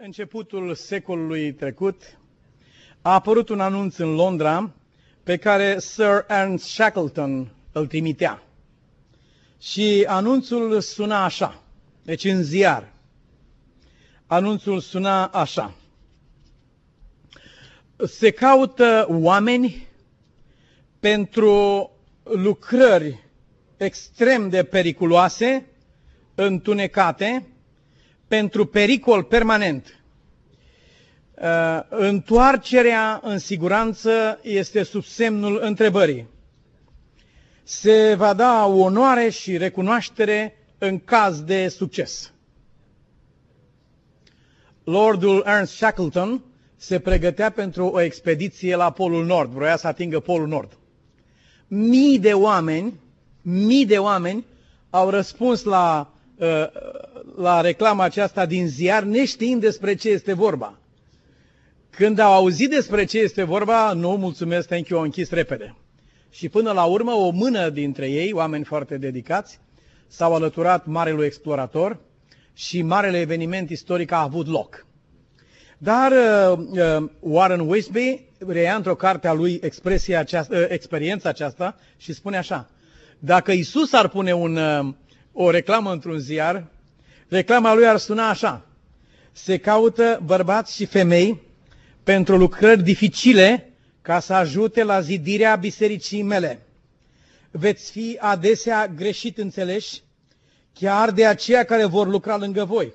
începutul secolului trecut a apărut un anunț în Londra pe care Sir Ernst Shackleton îl trimitea. Și anunțul suna așa, deci în ziar. Anunțul suna așa. Se caută oameni pentru lucrări extrem de periculoase, întunecate, pentru pericol permanent. Uh, întoarcerea în siguranță este sub semnul întrebării. Se va da onoare și recunoaștere în caz de succes. Lordul Ernst Shackleton se pregătea pentru o expediție la Polul Nord, vroia să atingă Polul Nord. Mii de oameni, mii de oameni au răspuns la Uh, la reclama aceasta din ziar, neștiind despre ce este vorba. Când au auzit despre ce este vorba, nu, mulțumesc, thank you, au închis repede. Și până la urmă, o mână dintre ei, oameni foarte dedicați, s-au alăturat marelui explorator și marele eveniment istoric a avut loc. Dar uh, uh, Warren Wisby reia într-o carte a lui expresia aceasta, uh, experiența aceasta și spune așa, dacă Isus ar pune un, uh, o reclamă într-un ziar, reclama lui ar suna așa. Se caută bărbați și femei pentru lucrări dificile ca să ajute la zidirea bisericii mele. Veți fi adesea greșit înțeleși, chiar de aceia care vor lucra lângă voi.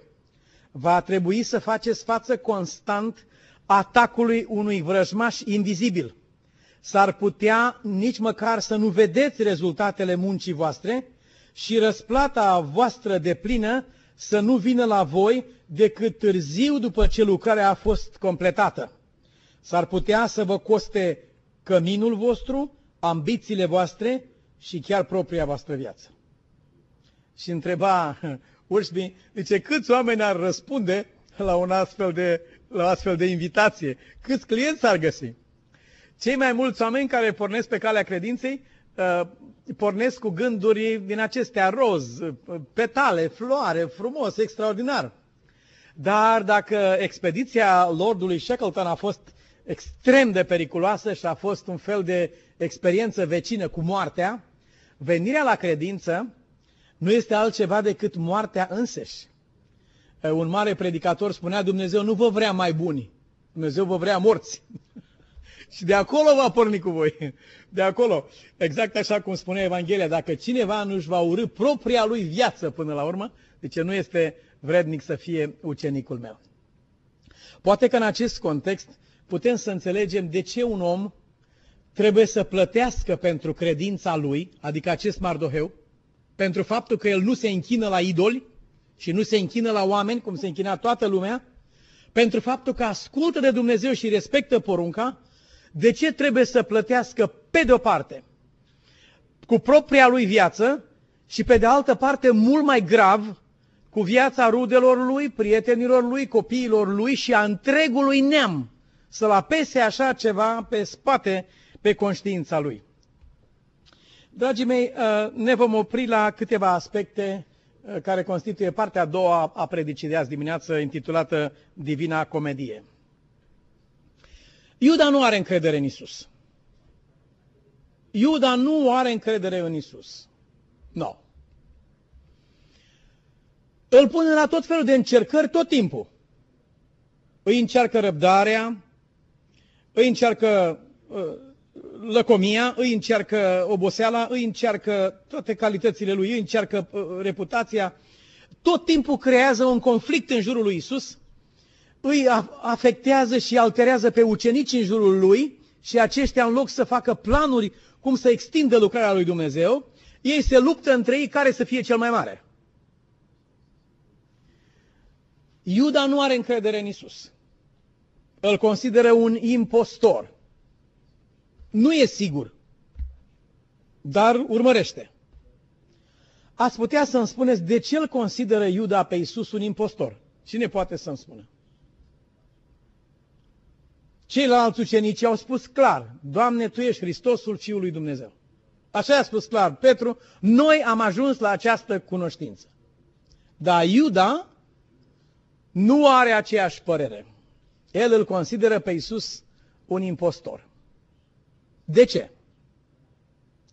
Va trebui să faceți față constant atacului unui vrăjmaș invizibil. S-ar putea nici măcar să nu vedeți rezultatele muncii voastre, și răsplata voastră de plină să nu vină la voi decât târziu după ce lucrarea a fost completată. S-ar putea să vă coste căminul vostru, ambițiile voastre și chiar propria voastră viață. Și întreba Ursby, zice, câți oameni ar răspunde la, un astfel de, la astfel de invitație? Câți clienți ar găsi? Cei mai mulți oameni care pornesc pe calea credinței uh, pornesc cu gânduri din acestea roz, petale, floare, frumos, extraordinar. Dar dacă expediția Lordului Shackleton a fost extrem de periculoasă și a fost un fel de experiență vecină cu moartea, venirea la credință nu este altceva decât moartea însăși. Un mare predicator spunea, Dumnezeu nu vă vrea mai buni, Dumnezeu vă vrea morți. Și de acolo va porni cu voi. De acolo. Exact așa cum spune Evanghelia. Dacă cineva nu își va urâ propria lui viață până la urmă, de ce nu este vrednic să fie ucenicul meu. Poate că în acest context putem să înțelegem de ce un om trebuie să plătească pentru credința lui, adică acest mardoheu, pentru faptul că el nu se închină la idoli și nu se închină la oameni, cum se închina toată lumea, pentru faptul că ascultă de Dumnezeu și respectă porunca, de ce trebuie să plătească pe de o parte cu propria lui viață și pe de altă parte mult mai grav cu viața rudelor lui, prietenilor lui, copiilor lui și a întregului neam să-l apese așa ceva pe spate, pe conștiința lui. Dragii mei, uh, ne vom opri la câteva aspecte uh, care constituie partea a doua a predicii de azi dimineață intitulată Divina Comedie. Iuda nu are încredere în Isus. Iuda nu are încredere în Isus. Nu. No. Îl pune la tot felul de încercări tot timpul. Îi încearcă răbdarea, îi încearcă uh, lăcomia, îi încearcă oboseala, îi încearcă toate calitățile lui, îi încearcă uh, reputația. Tot timpul creează un conflict în jurul lui Isus îi afectează și alterează pe ucenici în jurul lui și aceștia în loc să facă planuri cum să extindă lucrarea lui Dumnezeu, ei se luptă între ei care să fie cel mai mare. Iuda nu are încredere în Isus. Îl consideră un impostor. Nu e sigur, dar urmărește. Ați putea să-mi spuneți de ce îl consideră Iuda pe Isus un impostor? Cine poate să-mi spună? Ceilalți ucenici au spus clar, Doamne, Tu ești Hristosul Fiul lui Dumnezeu. Așa a spus clar Petru, noi am ajuns la această cunoștință. Dar Iuda nu are aceeași părere. El îl consideră pe Isus un impostor. De ce?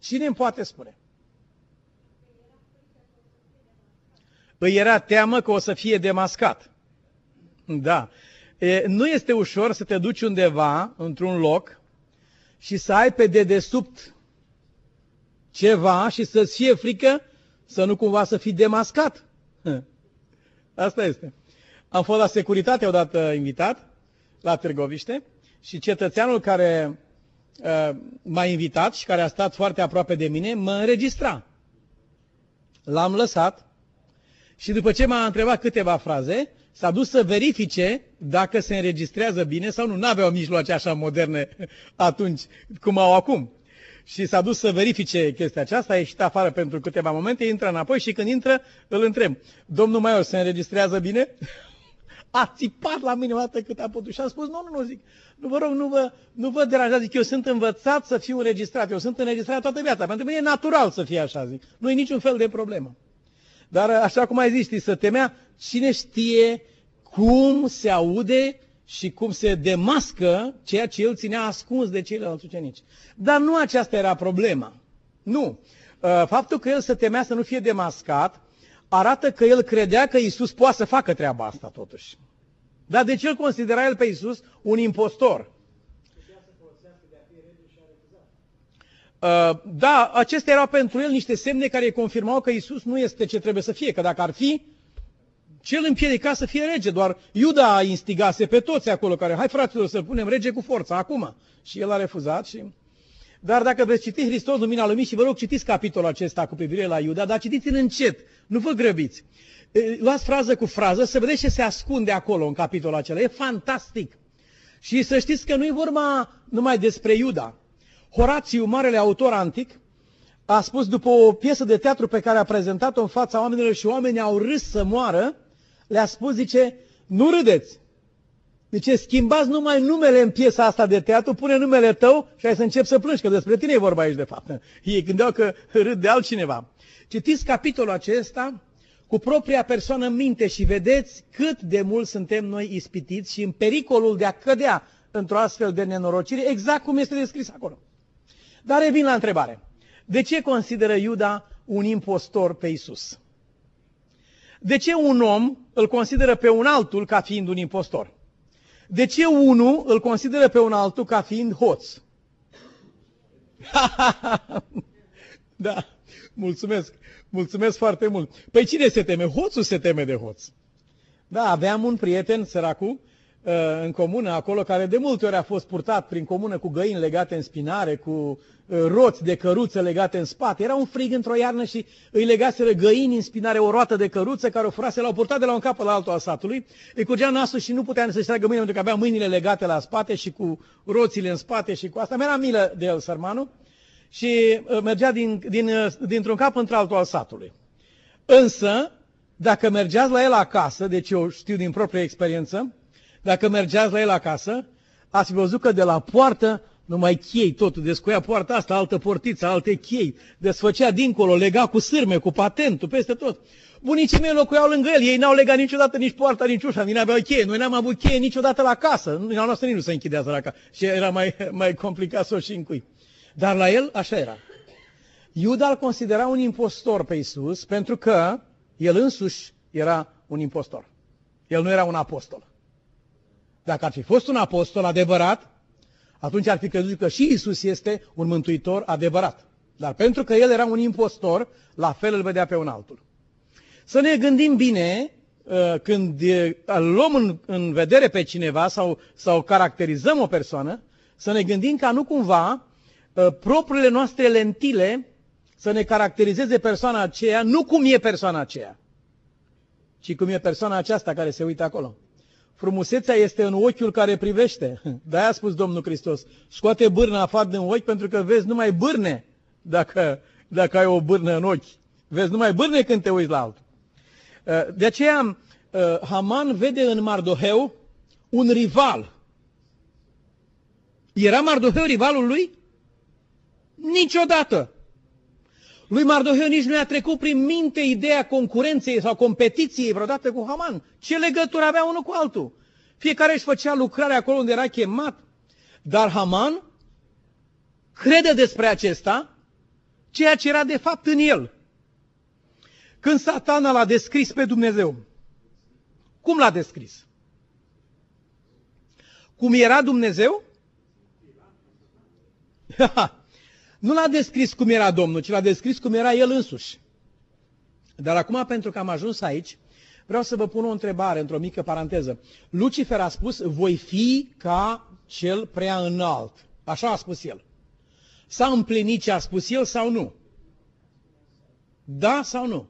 Cine îmi poate spune? Îi era teamă că o să fie demascat. Da. E, nu este ușor să te duci undeva, într-un loc, și să ai pe dedesubt ceva și să-ți fie frică să nu cumva să fii demascat. Asta este. Am fost la securitate odată invitat la Târgoviște și cetățeanul care uh, m-a invitat și care a stat foarte aproape de mine mă înregistra. L-am lăsat și după ce m-a întrebat câteva fraze, s-a dus să verifice dacă se înregistrează bine sau nu. N-aveau mijloace așa moderne atunci cum au acum. Și s-a dus să verifice chestia aceasta, a ieșit afară pentru câteva momente, intră înapoi și când intră îl întreb. Domnul Maior, se înregistrează bine? A țipat la mine o dată cât a putut și a spus, nu, nu, nu, zic, nu vă rog, nu vă, nu vă deranjați, zic, eu sunt învățat să fiu înregistrat, eu sunt înregistrat toată viața, pentru mine e natural să fie așa, zic, nu e niciun fel de problemă. Dar așa cum ai zis, știi, să temea, cine știe cum se aude și cum se demască ceea ce el ținea ascuns de ceilalți ucenici. Dar nu aceasta era problema. Nu. Uh, faptul că el se temea să nu fie demascat arată că el credea că Isus poate să facă treaba asta totuși. Dar de ce îl considera el pe Isus un impostor? Da, acestea erau pentru el niște semne care confirmau că Isus nu este ce trebuie să fie, că dacă ar fi, cel împiedica să fie rege, doar Iuda a instigase pe toți acolo care, hai fraților să punem rege cu forța, acum. Și el a refuzat și... Dar dacă veți citi Hristos Lumina Lumii și vă rog citiți capitolul acesta cu privire la Iuda, dar citiți-l încet, nu vă grăbiți. Luați frază cu frază să vedeți ce se ascunde acolo în capitolul acela. E fantastic. Și să știți că nu e vorba numai despre Iuda. Horațiu, marele autor antic, a spus după o piesă de teatru pe care a prezentat-o în fața oamenilor și oamenii au râs să moară, le-a spus, zice, nu râdeți. Zice, schimbați numai numele în piesa asta de teatru, pune numele tău și ai să încep să plângi, că despre tine e vorba aici de fapt. Ei gândeau că râd de altcineva. Citiți capitolul acesta cu propria persoană minte și vedeți cât de mult suntem noi ispitiți și în pericolul de a cădea într-o astfel de nenorocire, exact cum este descris acolo. Dar revin la întrebare. De ce consideră Iuda un impostor pe Isus? De ce un om îl consideră pe un altul ca fiind un impostor? De ce unul îl consideră pe un altul ca fiind hoț? da, mulțumesc, mulțumesc foarte mult. Păi cine se teme? Hoțul se teme de hoț. Da, aveam un prieten, săracu, Uh, în comună acolo, care de multe ori a fost purtat prin comună cu găini legate în spinare, cu uh, roți de căruță legate în spate. Era un frig într-o iarnă și îi legaseră găini în spinare o roată de căruță care o furase, l-au purtat de la un cap la altul al satului. Îi curgea nasul și nu putea să-și tragă mâinile pentru că avea mâinile legate la spate și cu roțile în spate și cu asta. Mi-era milă de el, sărmanul, și uh, mergea din, din, dintr-un cap într-altul al satului. Însă, dacă mergeați la el acasă, deci eu știu din proprie experiență, dacă mergeați la el acasă, ați văzut că de la poartă numai chei, totul, descoia poarta asta, altă portiță, alte chei, desfăcea dincolo, lega cu sârme, cu patentul, peste tot. Bunicii mei locuiau lângă el, ei n-au legat niciodată nici poarta, nici ușa, nici n-aveau cheie. Noi n-am avut cheie niciodată la casă, la noastră nici nu se închidează la casă și era mai, mai complicat să o și încui. Dar la el așa era. Iuda îl considera un impostor pe Isus pentru că el însuși era un impostor. El nu era un apostol. Dacă ar fi fost un apostol adevărat, atunci ar fi crezut că și Isus este un mântuitor adevărat. Dar pentru că el era un impostor, la fel îl vedea pe un altul. Să ne gândim bine uh, când îl luăm în, în vedere pe cineva sau, sau caracterizăm o persoană, să ne gândim ca nu cumva uh, propriile noastre lentile să ne caracterizeze persoana aceea, nu cum e persoana aceea, ci cum e persoana aceasta care se uită acolo. Frumusețea este în ochiul care privește. De-aia a spus Domnul Hristos, scoate bârna afară din ochi pentru că vezi numai bârne dacă, dacă ai o bârnă în ochi. Vezi numai bârne când te uiți la altul. Uh, de aceea, uh, Haman vede în Mardoheu un rival. Era Mardoheu rivalul lui? Niciodată. Lui Mardoheu nici nu i-a trecut prin minte ideea concurenței sau competiției vreodată cu Haman. Ce legătură avea unul cu altul? Fiecare își făcea lucrarea acolo unde era chemat. Dar Haman crede despre acesta ceea ce era de fapt în el. Când satana l-a descris pe Dumnezeu, cum l-a descris? Cum era Dumnezeu? nu l-a descris cum era Domnul, ci l-a descris cum era El însuși. Dar acum, pentru că am ajuns aici, vreau să vă pun o întrebare într-o mică paranteză. Lucifer a spus, voi fi ca cel prea înalt. Așa a spus el. S-a împlinit ce a spus el sau nu? Da sau nu?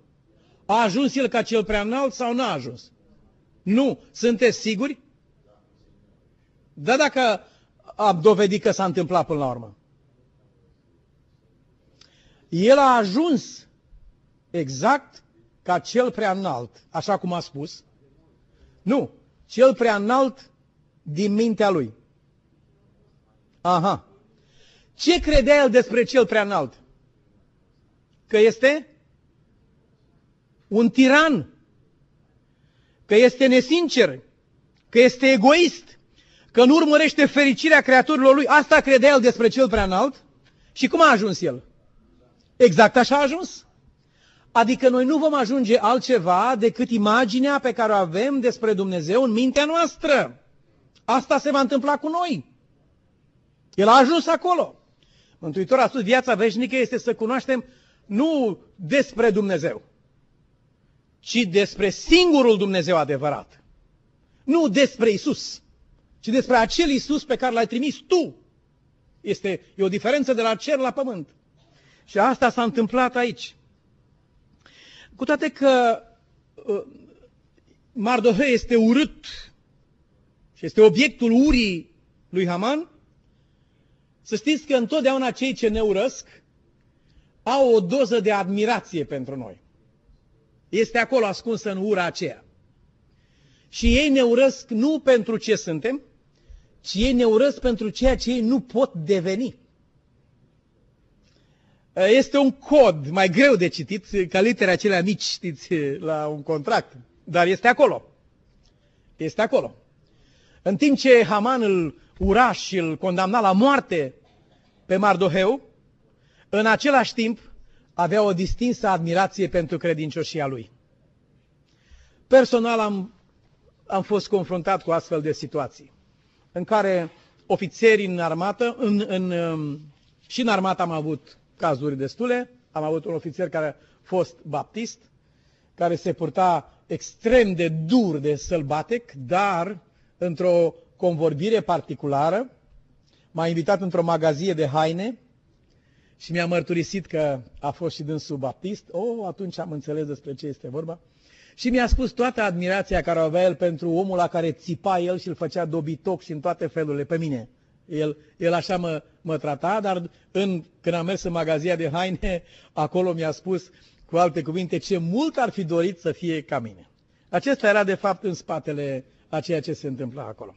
A ajuns el ca cel prea înalt sau nu a ajuns? Nu. Sunteți siguri? Da, dacă am dovedit că s-a întâmplat până la urmă. El a ajuns exact ca cel prea înalt, așa cum a spus. Nu, cel prea înalt din mintea lui. Aha. Ce credea el despre cel prea înalt? Că este un tiran, că este nesincer, că este egoist, că nu urmărește fericirea creaturilor lui. Asta credea el despre cel prea înalt. Și cum a ajuns el? Exact așa a ajuns. Adică noi nu vom ajunge altceva decât imaginea pe care o avem despre Dumnezeu în mintea noastră. Asta se va întâmpla cu noi. El a ajuns acolo. Mântuitorul a spus, viața veșnică este să cunoaștem nu despre Dumnezeu, ci despre singurul Dumnezeu adevărat. Nu despre Isus, ci despre acel Isus pe care l-ai trimis tu. Este e o diferență de la cer la pământ. Și asta s-a întâmplat aici. Cu toate că uh, Mardohe este urât și este obiectul urii lui Haman, să știți că întotdeauna cei ce ne urăsc au o doză de admirație pentru noi. Este acolo ascunsă în ura aceea. Și ei ne urăsc nu pentru ce suntem, ci ei ne urăsc pentru ceea ce ei nu pot deveni. Este un cod mai greu de citit, ca litere acelea mici, știți, la un contract, dar este acolo. Este acolo. În timp ce Haman îl ura și îl condamna la moarte pe Mardoheu, în același timp avea o distinsă admirație pentru credincioșia lui. Personal am, am fost confruntat cu astfel de situații, în care ofițeri în armată, în, în, um, și în armată am avut cazuri destule, am avut un ofițer care a fost baptist, care se purta extrem de dur de sălbatec, dar într-o convorbire particulară, m-a invitat într-o magazie de haine și mi-a mărturisit că a fost și dânsul baptist. O, oh, atunci am înțeles despre ce este vorba. Și mi-a spus toată admirația care o avea el pentru omul la care țipa el și îl făcea dobitoc și în toate felurile pe mine. El, el așa mă, mă trata, dar în, când am mers în magazia de haine, acolo mi-a spus cu alte cuvinte ce mult ar fi dorit să fie ca mine. Acesta era de fapt în spatele a ceea ce se întâmpla acolo.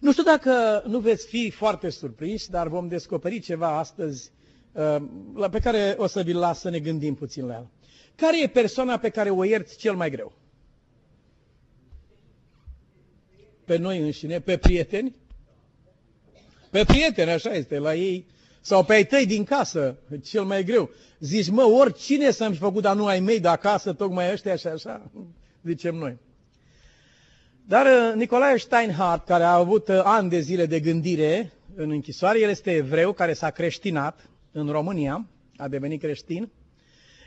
Nu știu dacă nu veți fi foarte surprinși, dar vom descoperi ceva astăzi uh, pe care o să vi-l las să ne gândim puțin la el. Care e persoana pe care o ierți cel mai greu? Pe noi înșine, pe prieteni? Pe prieteni, așa este, la ei. Sau pe ai tăi din casă, cel mai greu. Zici, mă, oricine să-mi fi făcut, dar nu ai mei de acasă, tocmai ăștia și așa, zicem noi. Dar uh, Nicolae Steinhardt, care a avut uh, ani de zile de gândire în închisoare, el este evreu care s-a creștinat în România, a devenit creștin,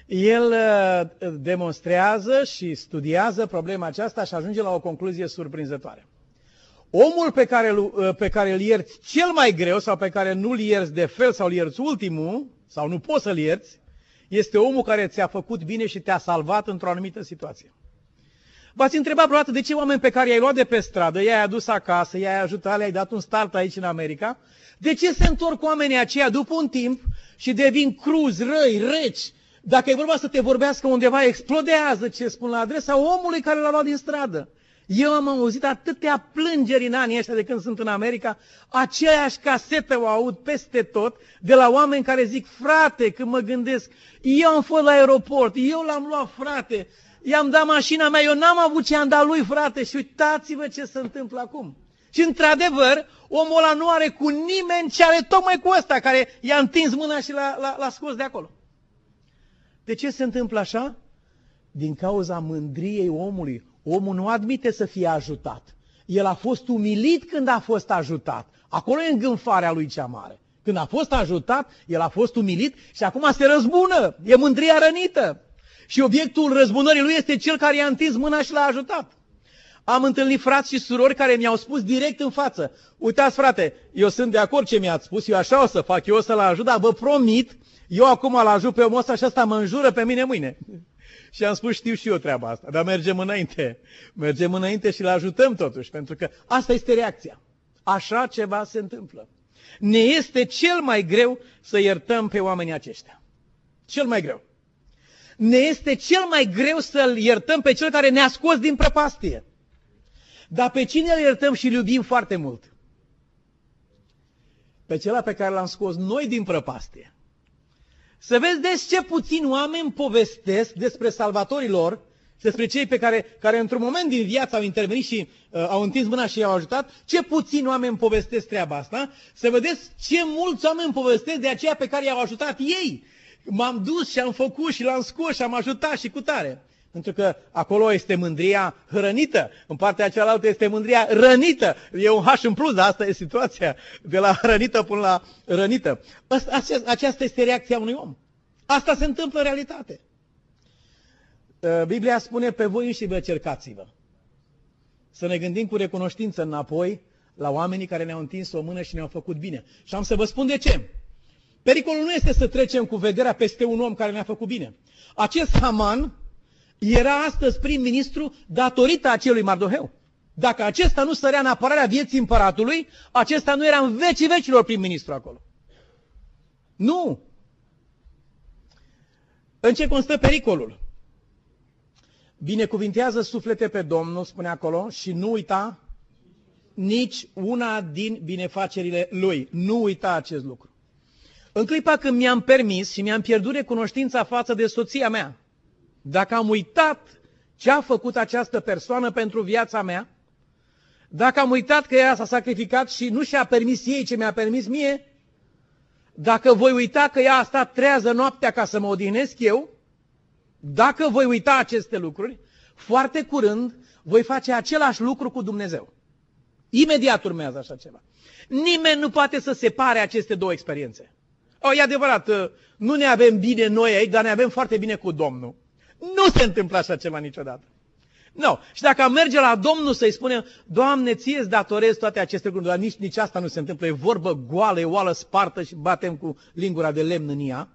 el uh, demonstrează și studiază problema aceasta și ajunge la o concluzie surprinzătoare. Omul pe care, pe care îl ierți cel mai greu sau pe care nu-l ierți de fel sau îl ierți ultimul, sau nu poți să-l ierți, este omul care ți-a făcut bine și te-a salvat într-o anumită situație. V-ați întrebat vreodată de ce oameni pe care i-ai luat de pe stradă, i-ai adus acasă, i-ai ajutat, le-ai dat un start aici în America, de ce se întorc oamenii aceia după un timp și devin cruzi, răi, reci? Dacă e vorba să te vorbească undeva, explodează ce spun la adresa omului care l-a luat din stradă. Eu am auzit atâtea plângeri în anii ăștia de când sunt în America, aceeași casetă o aud peste tot, de la oameni care zic, frate, când mă gândesc, eu am fost la aeroport, eu l-am luat, frate, i-am dat mașina mea, eu n-am avut ce am dat lui, frate, și uitați-vă ce se întâmplă acum. Și într-adevăr, omul ăla nu are cu nimeni ce are tocmai cu ăsta, care i-a întins mâna și l-a scos de acolo. De ce se întâmplă așa? Din cauza mândriei omului. Omul nu admite să fie ajutat. El a fost umilit când a fost ajutat. Acolo e îngânfarea lui cea mare. Când a fost ajutat, el a fost umilit și acum se răzbună. E mândria rănită. Și obiectul răzbunării lui este cel care i-a întins mâna și l-a ajutat. Am întâlnit frați și surori care mi-au spus direct în față, uitați frate, eu sunt de acord ce mi-ați spus, eu așa o să fac, eu o să-l ajut, dar vă promit, eu acum l ajut pe omul ăsta și ăsta mă înjură pe mine mâine. Și am spus, știu și eu treaba asta, dar mergem înainte. Mergem înainte și îl ajutăm totuși, pentru că asta este reacția. Așa ceva se întâmplă. Ne este cel mai greu să iertăm pe oamenii aceștia. Cel mai greu. Ne este cel mai greu să-l iertăm pe cel care ne-a scos din prăpastie. Dar pe cine îl iertăm și îl iubim foarte mult? Pe cela pe care l-am scos noi din prăpastie. Să vezi des ce puțin oameni povestesc despre salvatorii lor, despre cei pe care, care într-un moment din viață au intervenit și uh, au întins mâna și i-au ajutat, ce puțin oameni povestesc treaba asta, să vedeți ce mulți oameni povestesc de aceea pe care i-au ajutat ei. M-am dus și am făcut și l-am scos și am ajutat și cu tare. Pentru că acolo este mândria hrănită, în partea cealaltă este mândria rănită. E un H în plus, dar asta e situația, de la hrănită până la rănită. Aceasta este reacția unui om. Asta se întâmplă în realitate. Ă, Biblia spune, pe voi și vă cercați-vă. Să ne gândim cu recunoștință înapoi la oamenii care ne-au întins o mână și ne-au făcut bine. Și am să vă spun de ce. Pericolul nu este să trecem cu vederea peste un om care ne-a făcut bine. Acest Haman era astăzi prim-ministru datorită acelui Mardoheu. Dacă acesta nu sărea în apărarea vieții împăratului, acesta nu era în vecii vecilor prim-ministru acolo. Nu! În ce constă pericolul? Binecuvintează suflete pe Domnul, spune acolo, și nu uita nici una din binefacerile lui. Nu uita acest lucru. În clipa când mi-am permis și mi-am pierdut recunoștința față de soția mea, dacă am uitat ce a făcut această persoană pentru viața mea, dacă am uitat că ea s-a sacrificat și nu și-a permis ei ce mi-a permis mie, dacă voi uita că ea a stat trează noaptea ca să mă odihnesc eu, dacă voi uita aceste lucruri, foarte curând voi face același lucru cu Dumnezeu. Imediat urmează așa ceva. Nimeni nu poate să separe aceste două experiențe. O, e adevărat, nu ne avem bine noi aici, dar ne avem foarte bine cu Domnul. Nu se întâmplă așa ceva niciodată. Nu. No. Și dacă am merge la Domnul să-i spunem, Doamne, ție îți datorez toate aceste lucruri, dar nici, nici asta nu se întâmplă, e vorbă goală, e oală spartă și batem cu lingura de lemn în ea.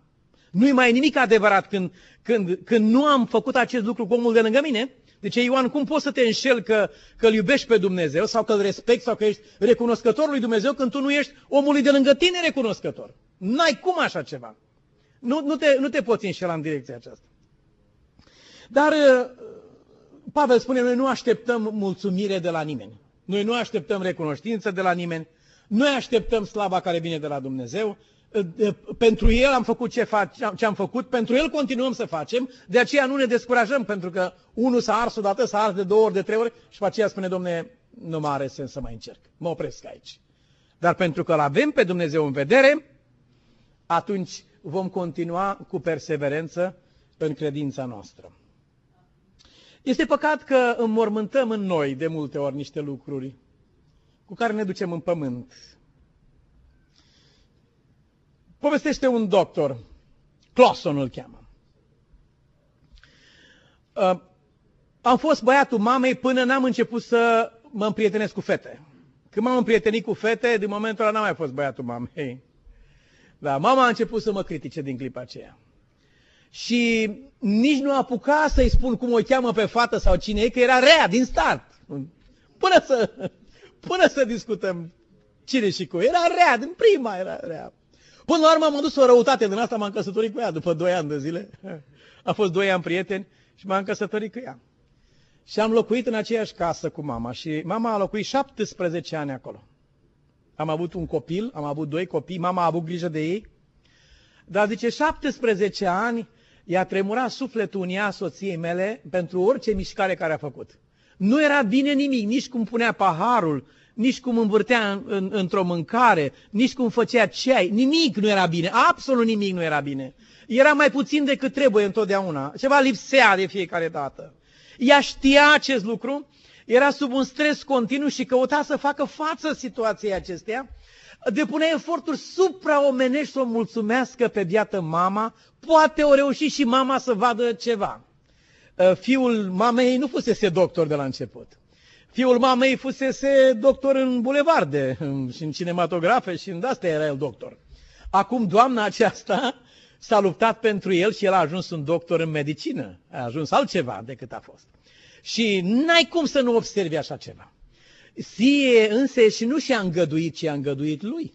Nu-i mai nimic adevărat când, când, când nu am făcut acest lucru cu omul de lângă mine. Deci, Ioan, cum poți să te înșel că, că îl iubești pe Dumnezeu sau că îl respecti sau că ești recunoscător lui Dumnezeu când tu nu ești omului de lângă tine recunoscător? N-ai cum așa ceva. Nu, nu, te, nu te poți înșela în direcția aceasta. Dar uh, Pavel spune, noi nu așteptăm mulțumire de la nimeni. Noi nu așteptăm recunoștință de la nimeni. Noi așteptăm slava care vine de la Dumnezeu. Uh, uh, pentru El am făcut ce, fac, ce am făcut, pentru El continuăm să facem, de aceea nu ne descurajăm, pentru că unul s-a ars odată, s-a ars de două ori, de trei ori și pe aceea spune, domne, nu mai are sens să mai încerc, mă opresc aici. Dar pentru că îl avem pe Dumnezeu în vedere, atunci vom continua cu perseverență în credința noastră. Este păcat că înmormântăm în noi de multe ori niște lucruri cu care ne ducem în pământ. Povestește un doctor, Clauson îl cheamă. Uh, am fost băiatul mamei până n-am început să mă împrietenesc cu fete. Când m-am împrietenit cu fete, din momentul ăla n-am mai fost băiatul mamei. Da, mama a început să mă critique din clipa aceea și nici nu apuca să-i spun cum o cheamă pe fată sau cine e, că era rea din start. Până să, până să discutăm cine și cu Era rea, din prima era rea. Până la urmă am adus o răutate din asta, m-am căsătorit cu ea după 2 ani de zile. A fost 2 ani prieteni și m-am căsătorit cu ea. Și am locuit în aceeași casă cu mama și mama a locuit 17 ani acolo. Am avut un copil, am avut doi copii, mama a avut grijă de ei. Dar zice, 17 ani i-a tremurat sufletul în ea soției mele pentru orice mișcare care a făcut. Nu era bine nimic, nici cum punea paharul, nici cum învârtea în, în, într-o mâncare, nici cum făcea ceai, nimic nu era bine, absolut nimic nu era bine. Era mai puțin decât trebuie întotdeauna, ceva lipsea de fiecare dată. Ea știa acest lucru, era sub un stres continuu și căuta să facă față situației acesteia, depunea eforturi supraomenești să o mulțumească pe biată mama, poate o reuși și mama să vadă ceva. Uh, fiul mamei nu fusese doctor de la început. Fiul mamei fusese doctor în bulevarde și în cinematografe și în astea era el doctor. Acum doamna aceasta s-a luptat pentru el și el a ajuns un doctor în medicină. A ajuns altceva decât a fost. Și n-ai cum să nu observi așa ceva. Sie însă și nu și-a îngăduit ce a îngăduit lui.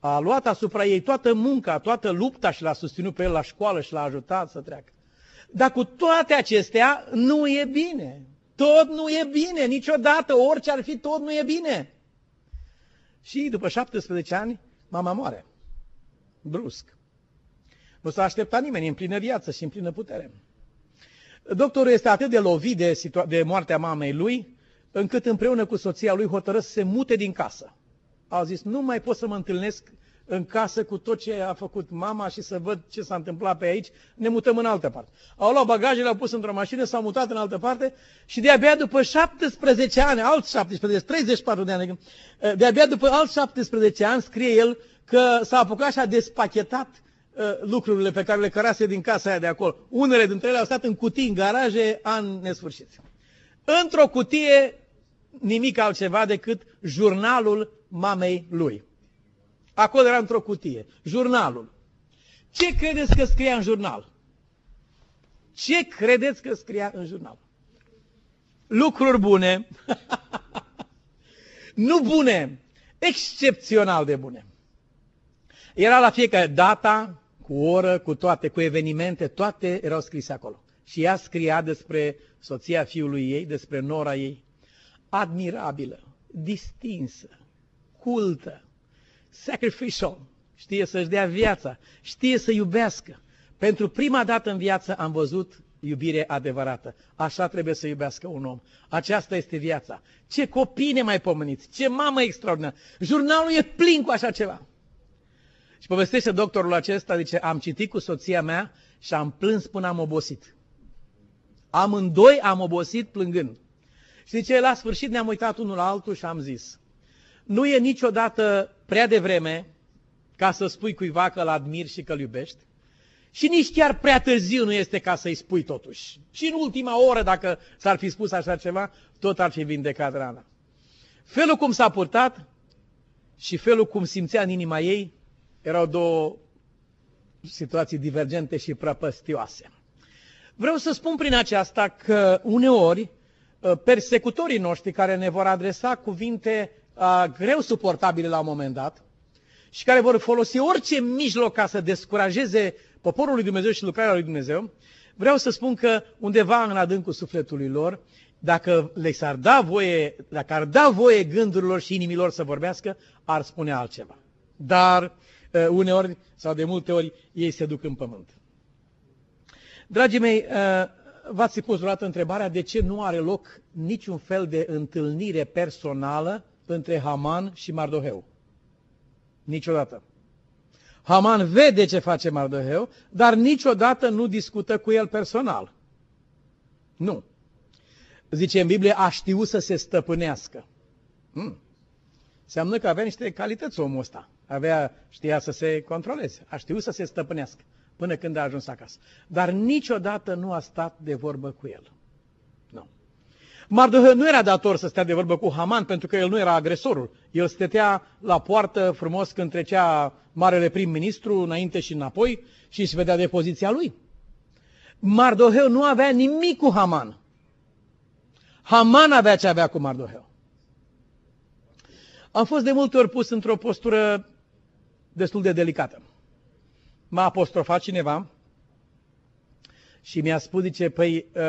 A luat asupra ei toată munca, toată lupta și l-a susținut pe el la școală și l-a ajutat să treacă. Dar cu toate acestea nu e bine. Tot nu e bine, niciodată, orice ar fi, tot nu e bine. Și după 17 ani, mama moare. Brusc. Nu s-a așteptat nimeni în plină viață și în plină putere. Doctorul este atât de lovit de, de moartea mamei lui, încât împreună cu soția lui hotără să se mute din casă. A zis, nu mai pot să mă întâlnesc în casă cu tot ce a făcut mama și să văd ce s-a întâmplat pe aici, ne mutăm în altă parte. Au luat bagajele, au pus într-o mașină, s-au mutat în altă parte și de-abia după 17 ani, alți 17, 34 de ani, de-abia după alți 17 ani scrie el că s-a apucat și a despachetat uh, lucrurile pe care le cărase din casa aia de acolo. Unele dintre ele au stat în cutii, în garaje, an nesfârșit. Într-o cutie, nimic altceva decât jurnalul mamei lui. Acolo era într-o cutie. Jurnalul. Ce credeți că scria în jurnal? Ce credeți că scria în jurnal? Lucruri bune. nu bune. Excepțional de bune. Era la fiecare data, cu oră, cu toate, cu evenimente, toate erau scrise acolo. Și ea scria despre soția fiului ei, despre nora ei, admirabilă, distinsă, cultă, sacrificial, știe să-și dea viața, știe să iubească. Pentru prima dată în viață am văzut iubire adevărată. Așa trebuie să iubească un om. Aceasta este viața. Ce copii ne mai pomeniți, ce mamă extraordinară. Jurnalul e plin cu așa ceva. Și povestește doctorul acesta, zice, am citit cu soția mea și am plâns până am obosit. Amândoi am obosit plângând. Și zice, la sfârșit ne-am uitat unul la altul și am zis, nu e niciodată prea devreme ca să spui cuiva că îl admiri și că îl iubești și nici chiar prea târziu nu este ca să-i spui totuși. Și în ultima oră, dacă s-ar fi spus așa ceva, tot ar fi vindecat rana. Felul cum s-a purtat și felul cum simțea în inima ei erau două situații divergente și prăpăstioase. Vreau să spun prin aceasta că uneori ă, persecutorii noștri care ne vor adresa cuvinte a, greu suportabile la un moment dat și care vor folosi orice mijloc ca să descurajeze poporul lui Dumnezeu și lucrarea lui Dumnezeu, vreau să spun că undeva în adâncul sufletului lor, dacă le s-ar da voie, dacă ar da voie gândurilor și inimilor să vorbească, ar spune altceva. Dar uneori sau de multe ori ei se duc în pământ. Dragii mei, v-ați pus vreodată întrebarea de ce nu are loc niciun fel de întâlnire personală între Haman și Mardoheu. Niciodată. Haman vede ce face Mardoheu, dar niciodată nu discută cu el personal. Nu. Zice în Biblie, a știut să se stăpânească. Hmm. Înseamnă că avea niște calități omul ăsta. Avea, știa să se controleze, a știut să se stăpânească până când a ajuns acasă. Dar niciodată nu a stat de vorbă cu el. Mardoheu nu era dator să stea de vorbă cu Haman pentru că el nu era agresorul. El stătea la poartă frumos când trecea marele prim-ministru înainte și înapoi și își vedea de poziția lui. Mardoheu nu avea nimic cu Haman. Haman avea ce avea cu Mardoheu. Am fost de multe ori pus într-o postură destul de delicată. M-a apostrofat cineva și mi-a spus, zice, păi, uh,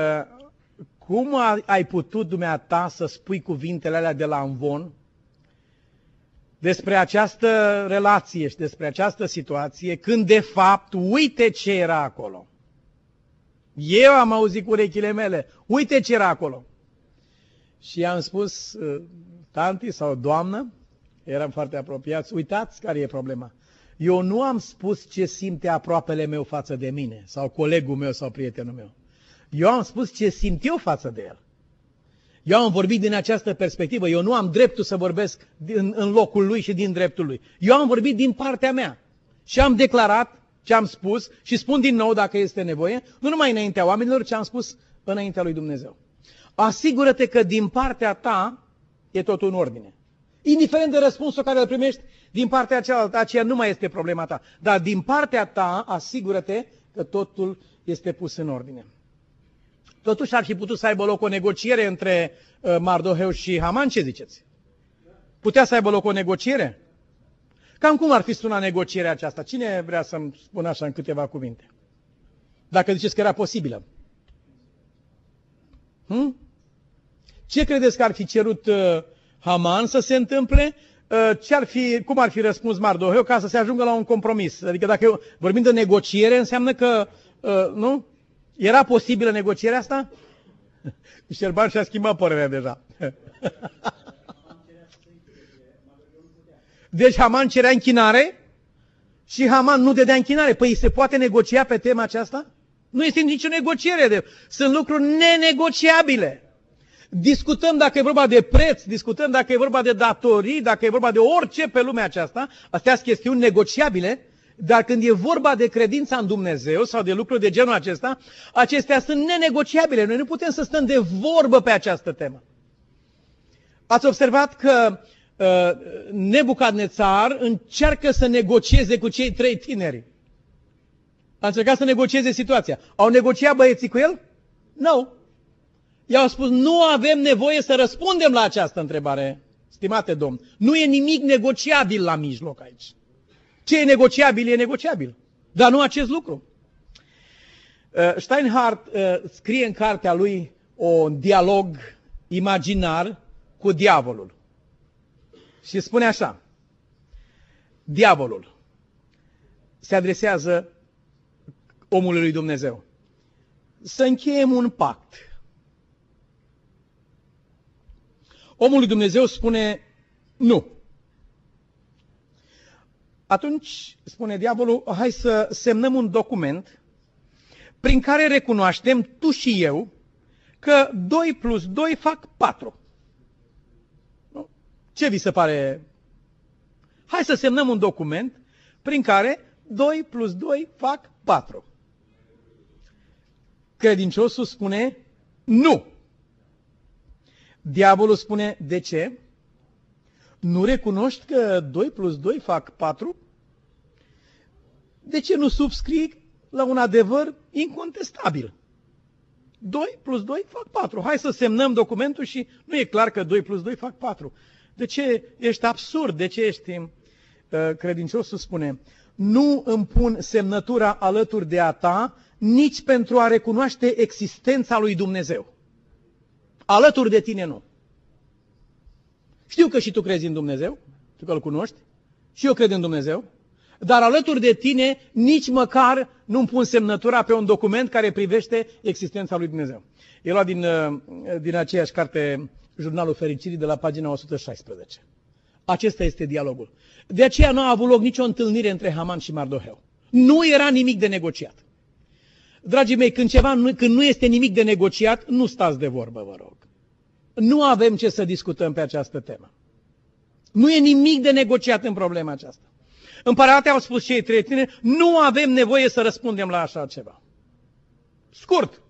cum ai putut dumneata să spui cuvintele alea de la Amvon despre această relație și despre această situație, când de fapt, uite ce era acolo. Eu am auzit cu urechile mele, uite ce era acolo. Și i-am spus, uh, tanti sau doamnă, eram foarte apropiați, uitați care e problema. Eu nu am spus ce simte aproapele meu față de mine, sau colegul meu sau prietenul meu. Eu am spus ce simt eu față de el. Eu am vorbit din această perspectivă. Eu nu am dreptul să vorbesc din, în locul lui și din dreptul lui. Eu am vorbit din partea mea. Și am declarat ce am spus și spun din nou dacă este nevoie, nu numai înaintea oamenilor, ce am spus înaintea lui Dumnezeu. Asigură-te că din partea ta e totul în ordine. Indiferent de răspunsul care îl primești din partea cealaltă, aceea nu mai este problema ta. Dar din partea ta, asigură-te că totul este pus în ordine. Totuși ar fi putut să aibă loc o negociere între uh, Mardoheu și Haman, ce ziceți? Putea să aibă loc o negociere? Cam cum ar fi sunat negocierea aceasta? Cine vrea să-mi spună așa în câteva cuvinte? Dacă ziceți că era posibilă. Hmm? Ce credeți că ar fi cerut uh, Haman să se întâmple? Uh, ce ar fi, cum ar fi răspuns Mardoheu ca să se ajungă la un compromis? Adică dacă eu, vorbim de negociere, înseamnă că, uh, nu? Era posibilă negocierea asta? Șerban și-a schimbat părerea deja. Deci Haman cerea închinare și Haman nu dădea închinare. Păi se poate negocia pe tema aceasta? Nu este nicio negociere. De... Sunt lucruri nenegociabile. Discutăm dacă e vorba de preț, discutăm dacă e vorba de datorii, dacă e vorba de orice pe lumea aceasta. Astea sunt chestiuni negociabile, dar când e vorba de credința în Dumnezeu sau de lucruri de genul acesta, acestea sunt nenegociabile. Noi nu putem să stăm de vorbă pe această temă. Ați observat că uh, Nebucadnețar încearcă să negocieze cu cei trei tineri. A încercat să negocieze situația. Au negociat băieții cu el? Nu. I-au spus, nu avem nevoie să răspundem la această întrebare, stimate domn. Nu e nimic negociabil la mijloc aici. Ce e negociabil, e negociabil. Dar nu acest lucru. Uh, Steinhardt uh, scrie în cartea lui un dialog imaginar cu diavolul. Și spune așa. Diavolul se adresează omului lui Dumnezeu. Să încheiem un pact. Omul lui Dumnezeu spune nu. Atunci, spune diavolul, hai să semnăm un document prin care recunoaștem, tu și eu, că 2 plus 2 fac 4. Ce vi se pare? Hai să semnăm un document prin care 2 plus 2 fac 4. Credinciosul spune nu. Diavolul spune de ce? Nu recunoști că 2 plus 2 fac 4? de ce nu subscrii la un adevăr incontestabil? 2 plus 2 fac 4. Hai să semnăm documentul și nu e clar că 2 plus 2 fac 4. De ce ești absurd? De ce ești uh, credinciosul spune? Nu îmi pun semnătura alături de a ta nici pentru a recunoaște existența lui Dumnezeu. Alături de tine nu. Știu că și tu crezi în Dumnezeu, tu că îl cunoști, și eu cred în Dumnezeu, dar alături de tine nici măcar nu-mi pun semnătura pe un document care privește existența lui Dumnezeu. E luat din, uh, din aceeași carte, Jurnalul Fericirii, de la pagina 116. Acesta este dialogul. De aceea nu a avut loc nicio întâlnire între Haman și Mardoheu. Nu era nimic de negociat. Dragii mei, când, ceva, când nu este nimic de negociat, nu stați de vorbă, vă rog. Nu avem ce să discutăm pe această temă. Nu e nimic de negociat în problema aceasta. Împărate au spus cei trei tineri, nu avem nevoie să răspundem la așa ceva. Scurt.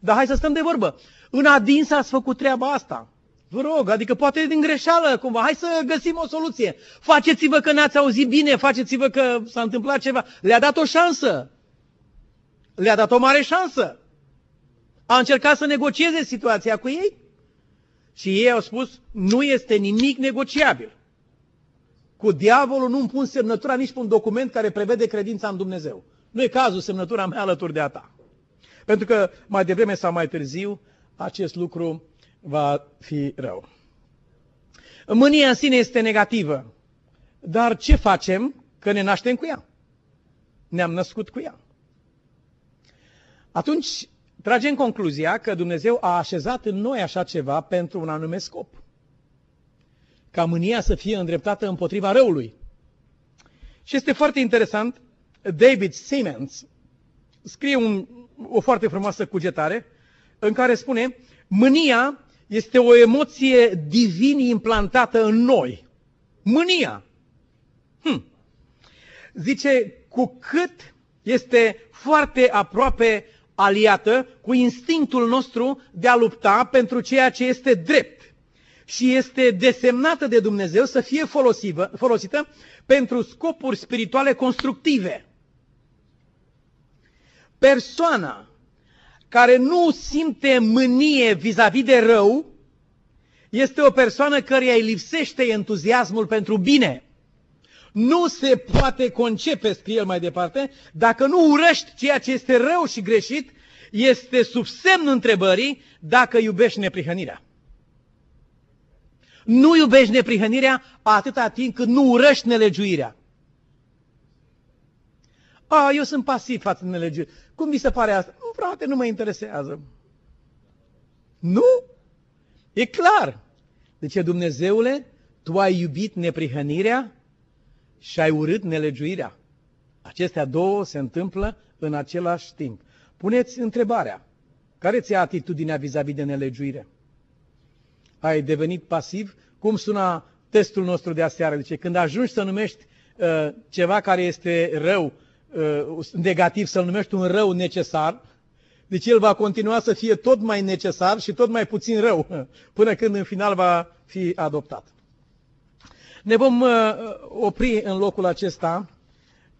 Dar hai să stăm de vorbă. În adins ați făcut treaba asta. Vă rog, adică poate din greșeală cumva. Hai să găsim o soluție. Faceți-vă că n-ați auzit bine, faceți-vă că s-a întâmplat ceva. Le-a dat o șansă. Le-a dat o mare șansă. A încercat să negocieze situația cu ei și ei au spus, nu este nimic negociabil. Cu diavolul nu îmi pun semnătura nici pe un document care prevede credința în Dumnezeu. Nu e cazul semnătura mea alături de a ta. Pentru că mai devreme sau mai târziu acest lucru va fi rău. Mânia în sine este negativă, dar ce facem că ne naștem cu ea? Ne-am născut cu ea. Atunci tragem concluzia că Dumnezeu a așezat în noi așa ceva pentru un anume scop. Ca mânia să fie îndreptată împotriva răului. Și este foarte interesant, David Siemens scrie un, o foarte frumoasă cugetare în care spune mânia este o emoție divin implantată în noi. Mânia. Hm. Zice, cu cât este foarte aproape aliată cu instinctul nostru de a lupta pentru ceea ce este drept și este desemnată de Dumnezeu să fie folosită pentru scopuri spirituale constructive. Persoana care nu simte mânie vis-a-vis de rău este o persoană căreia îi lipsește entuziasmul pentru bine. Nu se poate concepe, scrie el mai departe, dacă nu urăști ceea ce este rău și greșit, este sub semn întrebării dacă iubești neprihănirea. Nu iubești neprihănirea atâta timp cât nu urăști nelegiuirea. A, eu sunt pasiv față de nelegiuire. Cum mi se pare asta? Nu, frate, nu mă interesează. Nu? E clar. Deci, Dumnezeule, tu ai iubit neprihănirea și ai urât nelegiuirea. Acestea două se întâmplă în același timp. Puneți întrebarea. Care ți-e atitudinea vis-a-vis de nelegiuire? Ai devenit pasiv? Cum suna testul nostru de aseară? Deci când ajungi să numești uh, ceva care este rău, uh, negativ, să-l numești un rău necesar, deci el va continua să fie tot mai necesar și tot mai puțin rău, până când în final va fi adoptat. Ne vom uh, opri în locul acesta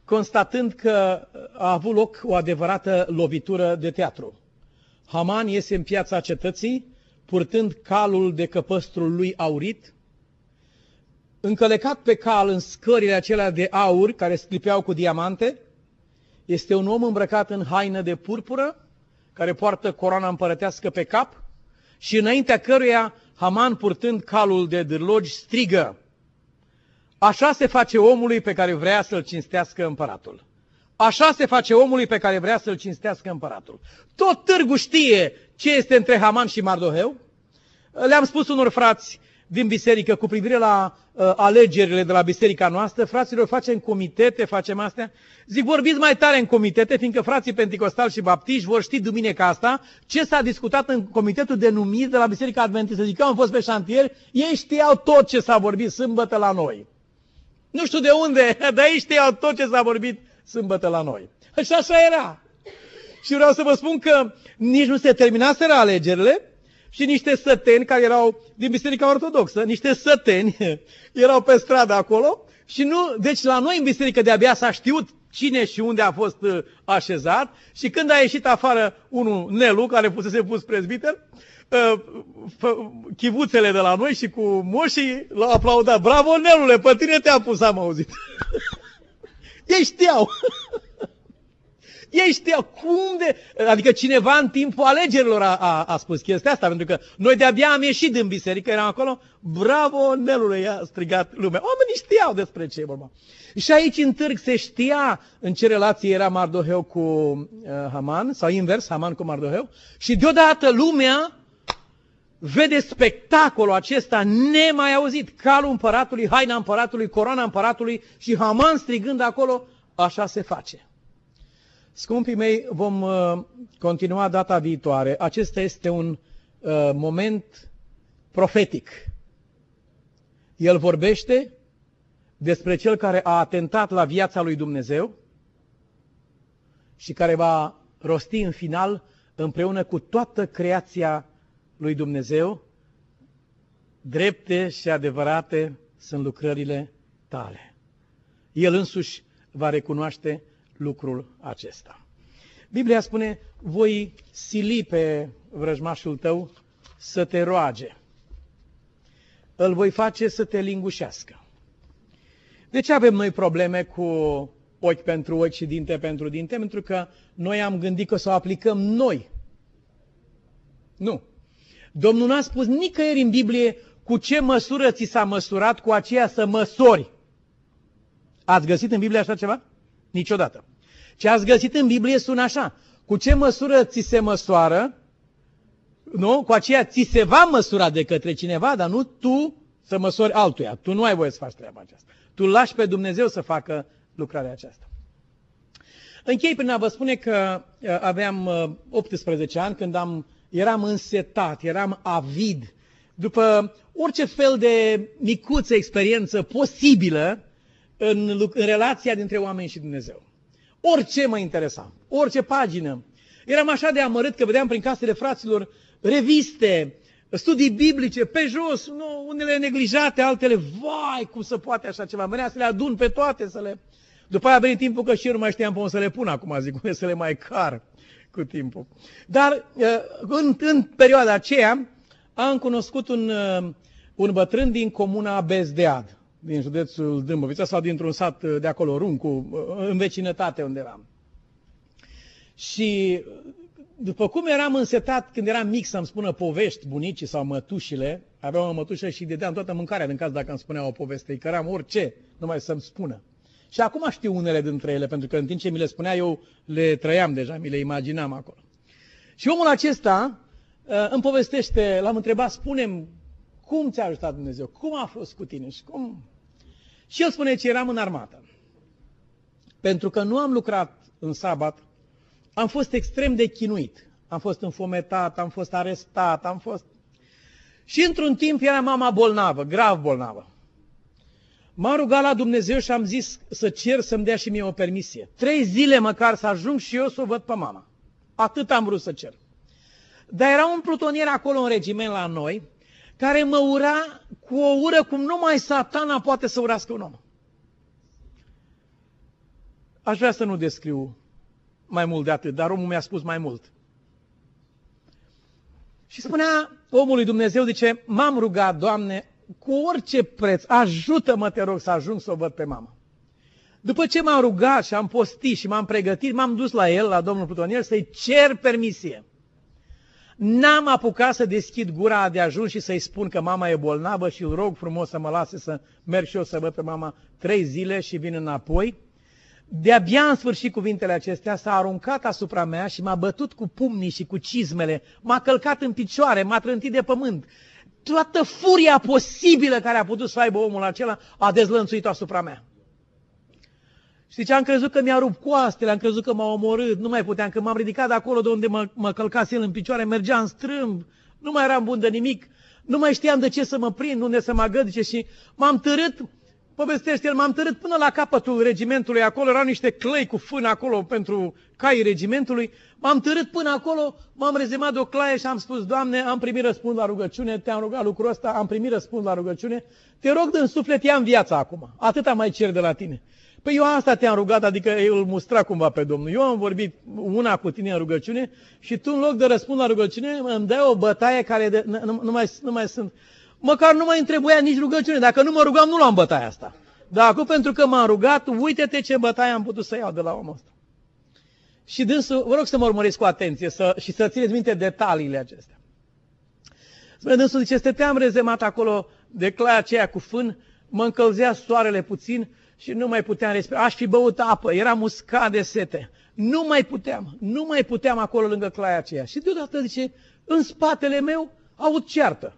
constatând că a avut loc o adevărată lovitură de teatru. Haman iese în piața cetății, purtând calul de căpăstrul lui aurit, încălecat pe cal în scările acelea de aur care sclipeau cu diamante, este un om îmbrăcat în haină de purpură, care poartă coroana împărătească pe cap și înaintea căruia Haman, purtând calul de dârlogi, strigă, Așa se face omului pe care vrea să-l cinstească împăratul. Așa se face omului pe care vrea să-l cinstească împăratul. Tot târgul știe ce este între Haman și Mardoheu. Le-am spus unor frați din biserică cu privire la uh, alegerile de la biserica noastră, fraților, facem comitete, facem astea. Zic, vorbiți mai tare în comitete, fiindcă frații penticostali și baptiști vor ști duminica asta ce s-a discutat în comitetul de numiri de la Biserica Adventistă. Zic, eu am fost pe șantier, ei știau tot ce s-a vorbit sâmbătă la noi. Nu știu de unde, de aici știau tot ce s-a vorbit sâmbătă la noi. Și așa era. Și vreau să vă spun că nici nu se terminaseră alegerile și niște săteni care erau din Biserica Ortodoxă, niște săteni erau pe stradă acolo și nu, deci la noi în biserică de-abia s-a știut cine și unde a fost uh, așezat și când a ieșit afară unul Nelu, care fusese pus prezbiter, chivuțele de la noi și cu moșii l-au aplaudat. Bravo, Nelule, pe tine te-a pus, am auzit. Ei știau. Ei știau cum de... Adică cineva în timpul alegerilor a, a, a spus chestia asta, pentru că noi de-abia am ieșit din biserică, eram acolo, bravo, Nelule, i-a strigat lumea. Oamenii știau despre ce e vorba. Și aici în târg se știa în ce relație era Mardoheu cu uh, Haman, sau invers, Haman cu Mardoheu, și deodată lumea vede spectacolul acesta nemai auzit. Calul împăratului, haina împăratului, coroana împăratului și Haman strigând acolo, așa se face. Scumpii mei, vom uh, continua data viitoare. Acesta este un uh, moment profetic. El vorbește despre cel care a atentat la viața lui Dumnezeu și care va rosti în final împreună cu toată creația lui Dumnezeu, drepte și adevărate sunt lucrările tale. El însuși va recunoaște lucrul acesta. Biblia spune, voi sili pe vrăjmașul tău să te roage. Îl voi face să te lingușească. De ce avem noi probleme cu ochi pentru ochi și dinte pentru dinte? Pentru că noi am gândit că să o aplicăm noi. Nu. Domnul n-a spus nicăieri în Biblie cu ce măsură ți s-a măsurat, cu aceea să măsori. Ați găsit în Biblie așa ceva? Niciodată. Ce ați găsit în Biblie sună așa. Cu ce măsură ți se măsoară, nu? Cu aceea ți se va măsura de către cineva, dar nu tu să măsori altuia. Tu nu ai voie să faci treaba aceasta. Tu lași pe Dumnezeu să facă lucrarea aceasta. Închei prin a vă spune că uh, aveam 18 uh, ani când am, eram însetat, eram avid după orice fel de micuță experiență posibilă în, în relația dintre oameni și Dumnezeu. Orice mă interesa, orice pagină. Eram așa de amărât că vedeam prin casele fraților reviste, studii biblice, pe jos, nu, unele neglijate, altele, vai, cum se poate așa ceva, venea să le adun pe toate, să le... După aia a venit timpul că și eu nu mai știam pe să le pun acum, zic, unde să le mai car cu timpul. Dar uh, în, în perioada aceea am cunoscut un, uh, un bătrân din comuna Bezdead din județul Dâmbovița sau dintr-un sat uh, de acolo, Runcu, uh, în vecinătate unde eram. Și după cum eram însetat când eram mic să-mi spună povești bunicii sau mătușile, aveam o mătușă și dedeam toată mâncarea din caz dacă îmi spunea o poveste, îi căram orice, numai să-mi spună. Și acum știu unele dintre ele, pentru că în timp ce mi le spunea eu le trăiam deja, mi le imaginam acolo. Și omul acesta uh, îmi povestește, l-am întrebat, spune cum ți-a ajutat Dumnezeu? Cum a fost cu tine? Și cum și el spune că eram în armată. Pentru că nu am lucrat în sabat, am fost extrem de chinuit. Am fost înfometat, am fost arestat, am fost... Și într-un timp era mama bolnavă, grav bolnavă. M-am rugat la Dumnezeu și am zis să cer să-mi dea și mie o permisie. Trei zile măcar să ajung și eu să o văd pe mama. Atât am vrut să cer. Dar era un plutonier acolo în regiment la noi, care mă ura cu o ură cum numai satana poate să urască un om. Aș vrea să nu descriu mai mult de atât, dar omul mi-a spus mai mult. Și spunea omul lui Dumnezeu, zice, m-am rugat, Doamne, cu orice preț, ajută-mă, te rog, să ajung să o văd pe mama. După ce m-am rugat și am postit și m-am pregătit, m-am dus la el, la domnul plutonier, să-i cer permisie. N-am apucat să deschid gura de ajuns și să-i spun că mama e bolnavă și îl rog frumos să mă lase să merg și eu să văd pe mama trei zile și vin înapoi. De-abia în sfârșit cuvintele acestea s-a aruncat asupra mea și m-a bătut cu pumnii și cu cizmele, m-a călcat în picioare, m-a trântit de pământ. Toată furia posibilă care a putut să aibă omul acela a dezlănțuit asupra mea. Și ce am crezut că mi-a rupt coastele, am crezut că m-a omorât, nu mai puteam, că m-am ridicat de acolo de unde mă, mă călcase el în picioare, mergea în strâmb, nu mai eram bun de nimic, nu mai știam de ce să mă prind, unde să mă agădice și m-am târât, povestește el, m-am târât până la capătul regimentului, acolo erau niște clăi cu fân acolo pentru caii regimentului, m-am târât până acolo, m-am rezemat de o claie și am spus, Doamne, am primit răspuns la rugăciune, te-am rugat lucrul ăsta, am primit răspuns la rugăciune, te rog din suflet, ia în viața acum, atâta mai cer de la tine. Păi eu asta te-am rugat, adică îl mustra cumva pe Domnul. Eu am vorbit una cu tine în rugăciune și tu în loc de răspund la rugăciune îmi dai o bătaie care de, nu, nu, mai, nu mai sunt. Măcar nu mai întrebuia nici rugăciune. Dacă nu mă rugam, nu luam bătaia asta. Dar acum pentru că m-am rugat, uite-te ce bătaie am putut să iau de la omul ăsta. Și dânsul, vă rog să mă urmăriți cu atenție să, și să țineți minte detaliile acestea. Spune dânsul, zice, stăteam rezemat acolo de claia aceea cu fân, mă încălzea soarele puțin și nu mai puteam respira. Aș fi băut apă, era muscat de sete. Nu mai puteam, nu mai puteam acolo lângă claia aceea. Și deodată zice, în spatele meu aud ceartă.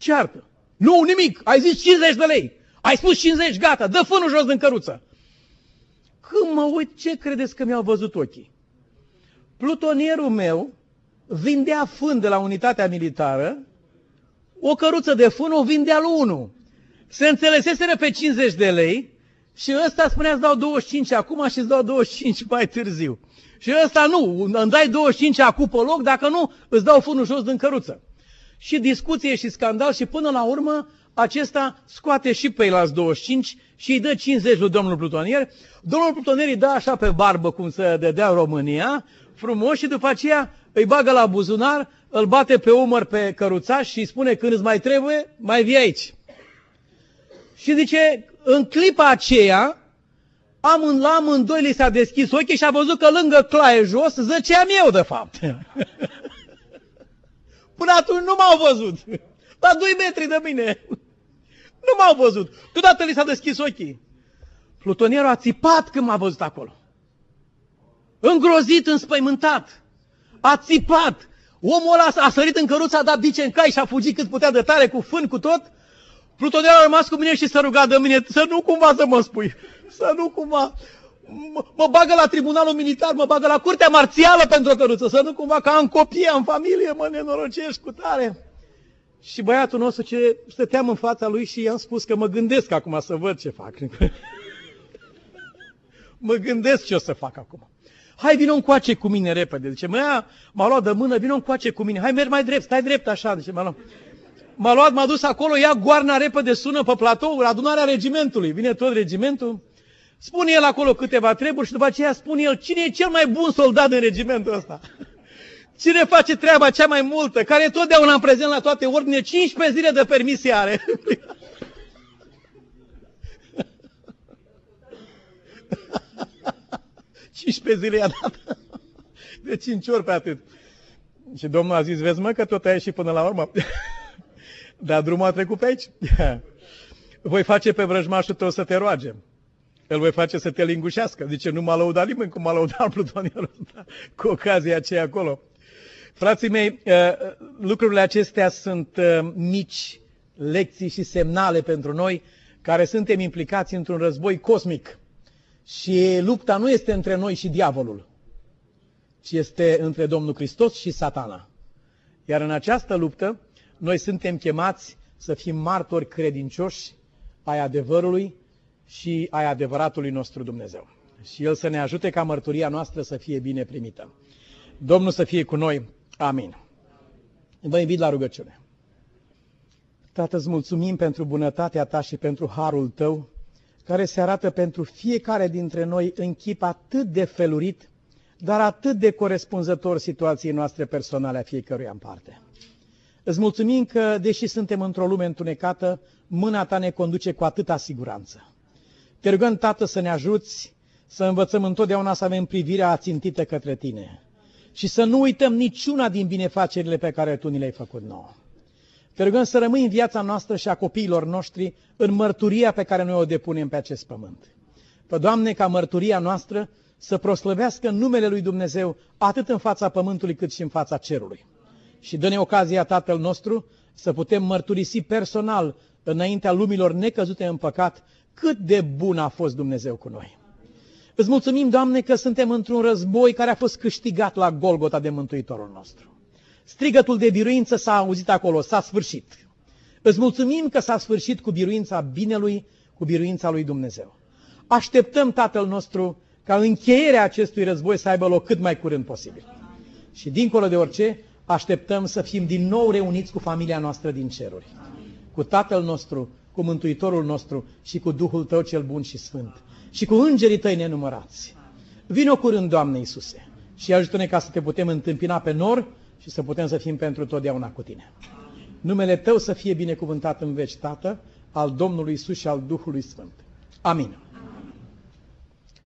Ceartă. Nu, nimic, ai zis 50 de lei. Ai spus 50, gata, dă fânul jos din căruță. Când mă uit, ce credeți că mi-au văzut ochii? Plutonierul meu vindea fân de la unitatea militară, o căruță de fân o vindea lui unul se înțeleseseră pe 50 de lei și ăsta spunea îți dau 25 acum și îți dau 25 mai târziu. Și ăsta nu, îmi dai 25 acum pe loc, dacă nu, îți dau funul jos din căruță. Și discuție și scandal și până la urmă acesta scoate și pe el 25 și îi dă 50 lui domnul plutonier. Domnul plutonier îi dă așa pe barbă cum se dădea în România, frumos și după aceea îi bagă la buzunar, îl bate pe umăr pe căruțaș și îi spune când îți mai trebuie, mai vii aici. Și zice, în clipa aceea, am în la amândoi li s-a deschis ochii și a văzut că lângă claie jos zăceam eu, de fapt. Până atunci nu m-au văzut. La 2 metri de mine. Nu m-au văzut. Deodată li s-a deschis ochii. Plutonierul a țipat când m-a văzut acolo. Îngrozit, înspăimântat. A țipat. Omul ăla a sărit în căruță, a dat bice în cai și a fugit cât putea de tare, cu fân, cu tot. Plutonierul a rămas cu mine și s-a rugat de mine, să nu cumva să mă spui, să nu cumva, mă, mă bagă la tribunalul militar, mă bagă la curtea marțială pentru o căruță, să nu cumva că am copii, am familie, mă nenorocești cu tare. Și băiatul nostru ce stăteam în fața lui și i-am spus că mă gândesc acum să văd ce fac. mă gândesc ce o să fac acum. Hai, vină încoace cu mine repede. Zice, mă, m-a luat de mână, vină încoace cu mine. Hai, mergi mai drept, stai drept așa. Zice, m-a luat. M-a luat, m-a dus acolo, ia goarna repede, sună pe platou, adunarea regimentului. Vine tot regimentul, spune el acolo câteva treburi și după aceea spune el cine e cel mai bun soldat din regimentul ăsta. Cine face treaba cea mai multă, care e totdeauna în prezent la toate ordine, 15 zile de permisie are. 15 zile i-a dat. De 5 ori pe atât. Și Domnul a zis, vezi mă că tot ai ieșit până la urmă. Dar drumul a trecut pe aici. Voi face pe vrăjmașul tău să te roage. Îl voi face să te lingușească. Zice, nu m-a lăudat nimeni cum m-a lăudat plutonierul ăsta cu ocazia aceea acolo. Frații mei, uh, lucrurile acestea sunt uh, mici lecții și semnale pentru noi care suntem implicați într-un război cosmic. Și lupta nu este între noi și diavolul, ci este între Domnul Hristos și satana. Iar în această luptă, noi suntem chemați să fim martori credincioși ai adevărului și ai adevăratului nostru Dumnezeu. Și El să ne ajute ca mărturia noastră să fie bine primită. Domnul să fie cu noi. Amin. Vă invit la rugăciune. Tată, îți mulțumim pentru bunătatea Ta și pentru harul Tău care se arată pentru fiecare dintre noi în chip atât de felurit, dar atât de corespunzător situației noastre personale a fiecăruia în parte. Îți mulțumim că, deși suntem într-o lume întunecată, mâna ta ne conduce cu atâta siguranță. Te rugăm, Tată, să ne ajuți să învățăm întotdeauna să avem privirea ațintită către Tine și să nu uităm niciuna din binefacerile pe care Tu ni le-ai făcut nouă. Te rugăm să rămâi în viața noastră și a copiilor noștri în mărturia pe care noi o depunem pe acest pământ. Fă, Doamne, ca mărturia noastră să proslăvească numele Lui Dumnezeu atât în fața pământului cât și în fața cerului. Și dă-ne ocazia, Tatăl nostru, să putem mărturisi personal înaintea lumilor necăzute în păcat cât de bun a fost Dumnezeu cu noi. Îți mulțumim, Doamne, că suntem într-un război care a fost câștigat la Golgota de Mântuitorul nostru. Strigătul de biruință s-a auzit acolo, s-a sfârșit. Îți mulțumim că s-a sfârșit cu biruința binelui, cu biruința lui Dumnezeu. Așteptăm, Tatăl nostru, ca încheierea acestui război să aibă loc cât mai curând posibil. Și dincolo de orice, așteptăm să fim din nou reuniți cu familia noastră din ceruri. Cu Tatăl nostru, cu Mântuitorul nostru și cu Duhul Tău cel bun și sfânt. Și cu îngerii Tăi nenumărați. Vino curând, Doamne Iisuse, și ajută-ne ca să te putem întâmpina pe nor și să putem să fim pentru totdeauna cu tine. Numele Tău să fie binecuvântat în veci, Tată, al Domnului Isus și al Duhului Sfânt. Amin.